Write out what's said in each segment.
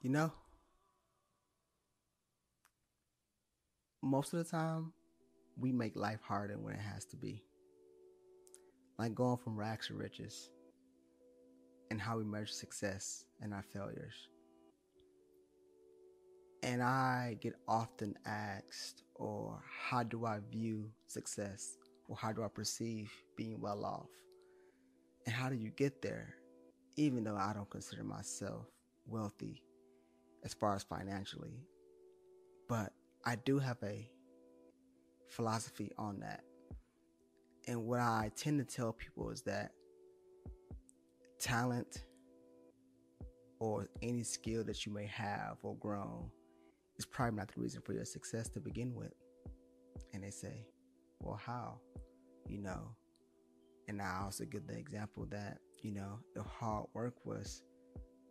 You know, most of the time, we make life harder than it has to be. Like going from rags to riches and how we measure success and our failures. And I get often asked, or how do I view success? Or how do I perceive being well off? And how do you get there? Even though I don't consider myself wealthy as far as financially. But I do have a philosophy on that. And what I tend to tell people is that talent or any skill that you may have or grown is probably not the reason for your success to begin with. And they say, well, how? You know, and I also give the example that, you know, if hard work was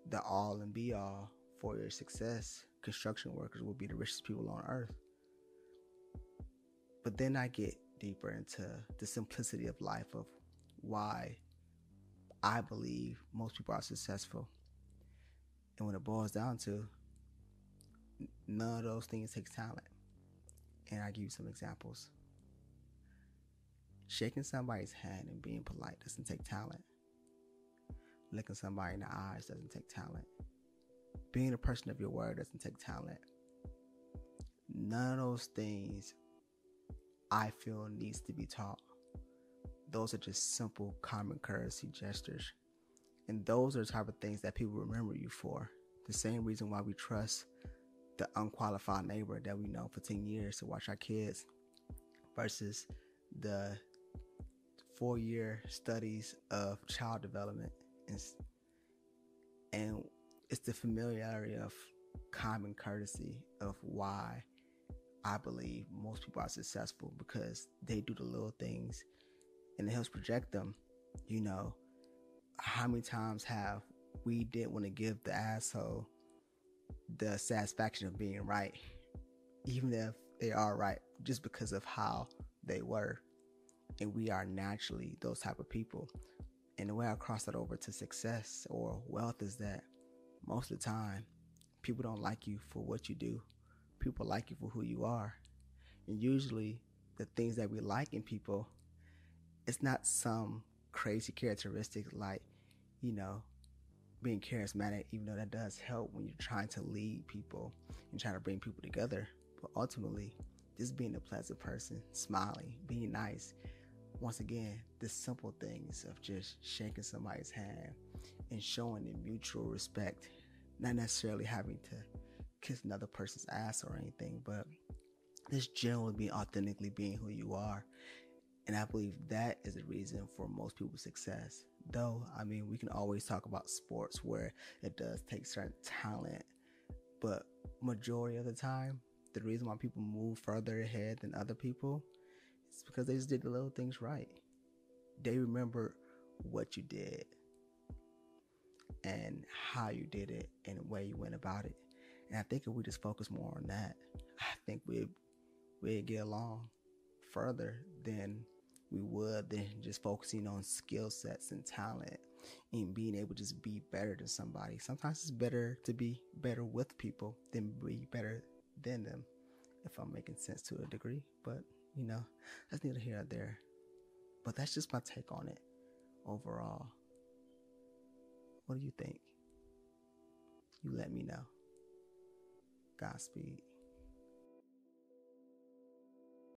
the all and be all for your success, construction workers will be the richest people on earth. But then I get deeper into the simplicity of life of why I believe most people are successful. And when it boils down to none of those things takes talent. And I give you some examples. Shaking somebody's hand and being polite doesn't take talent. Looking somebody in the eyes doesn't take talent. Being a person of your word doesn't take talent. None of those things I feel needs to be taught. Those are just simple common courtesy gestures. And those are the type of things that people remember you for. The same reason why we trust the unqualified neighbor that we know for 10 years to watch our kids versus the four year studies of child development. And, and it's the familiarity of common courtesy of why I believe most people are successful because they do the little things and it helps project them. You know, how many times have we didn't want to give the asshole the satisfaction of being right, even if they are right, just because of how they were. And we are naturally those type of people. And the way I cross that over to success or wealth is that most of the time, people don't like you for what you do. People like you for who you are. And usually, the things that we like in people, it's not some crazy characteristic like, you know, being charismatic, even though that does help when you're trying to lead people and trying to bring people together. But ultimately, just being a pleasant person, smiling, being nice. Once again, the simple things of just shaking somebody's hand and showing them mutual respect, not necessarily having to kiss another person's ass or anything, but just generally being authentically being who you are. And I believe that is the reason for most people's success though. I mean, we can always talk about sports where it does take certain talent, but majority of the time, the reason why people move further ahead than other people is because they just did the little things right. They remember what you did and how you did it and the way you went about it. And I think if we just focus more on that, I think we we'd get along further than we would than just focusing on skill sets and talent and being able to just be better than somebody. Sometimes it's better to be better with people than be better than them, if I'm making sense to a degree. But you know, that's neither here nor there. But that's just my take on it overall. What do you think? You let me know. Godspeed.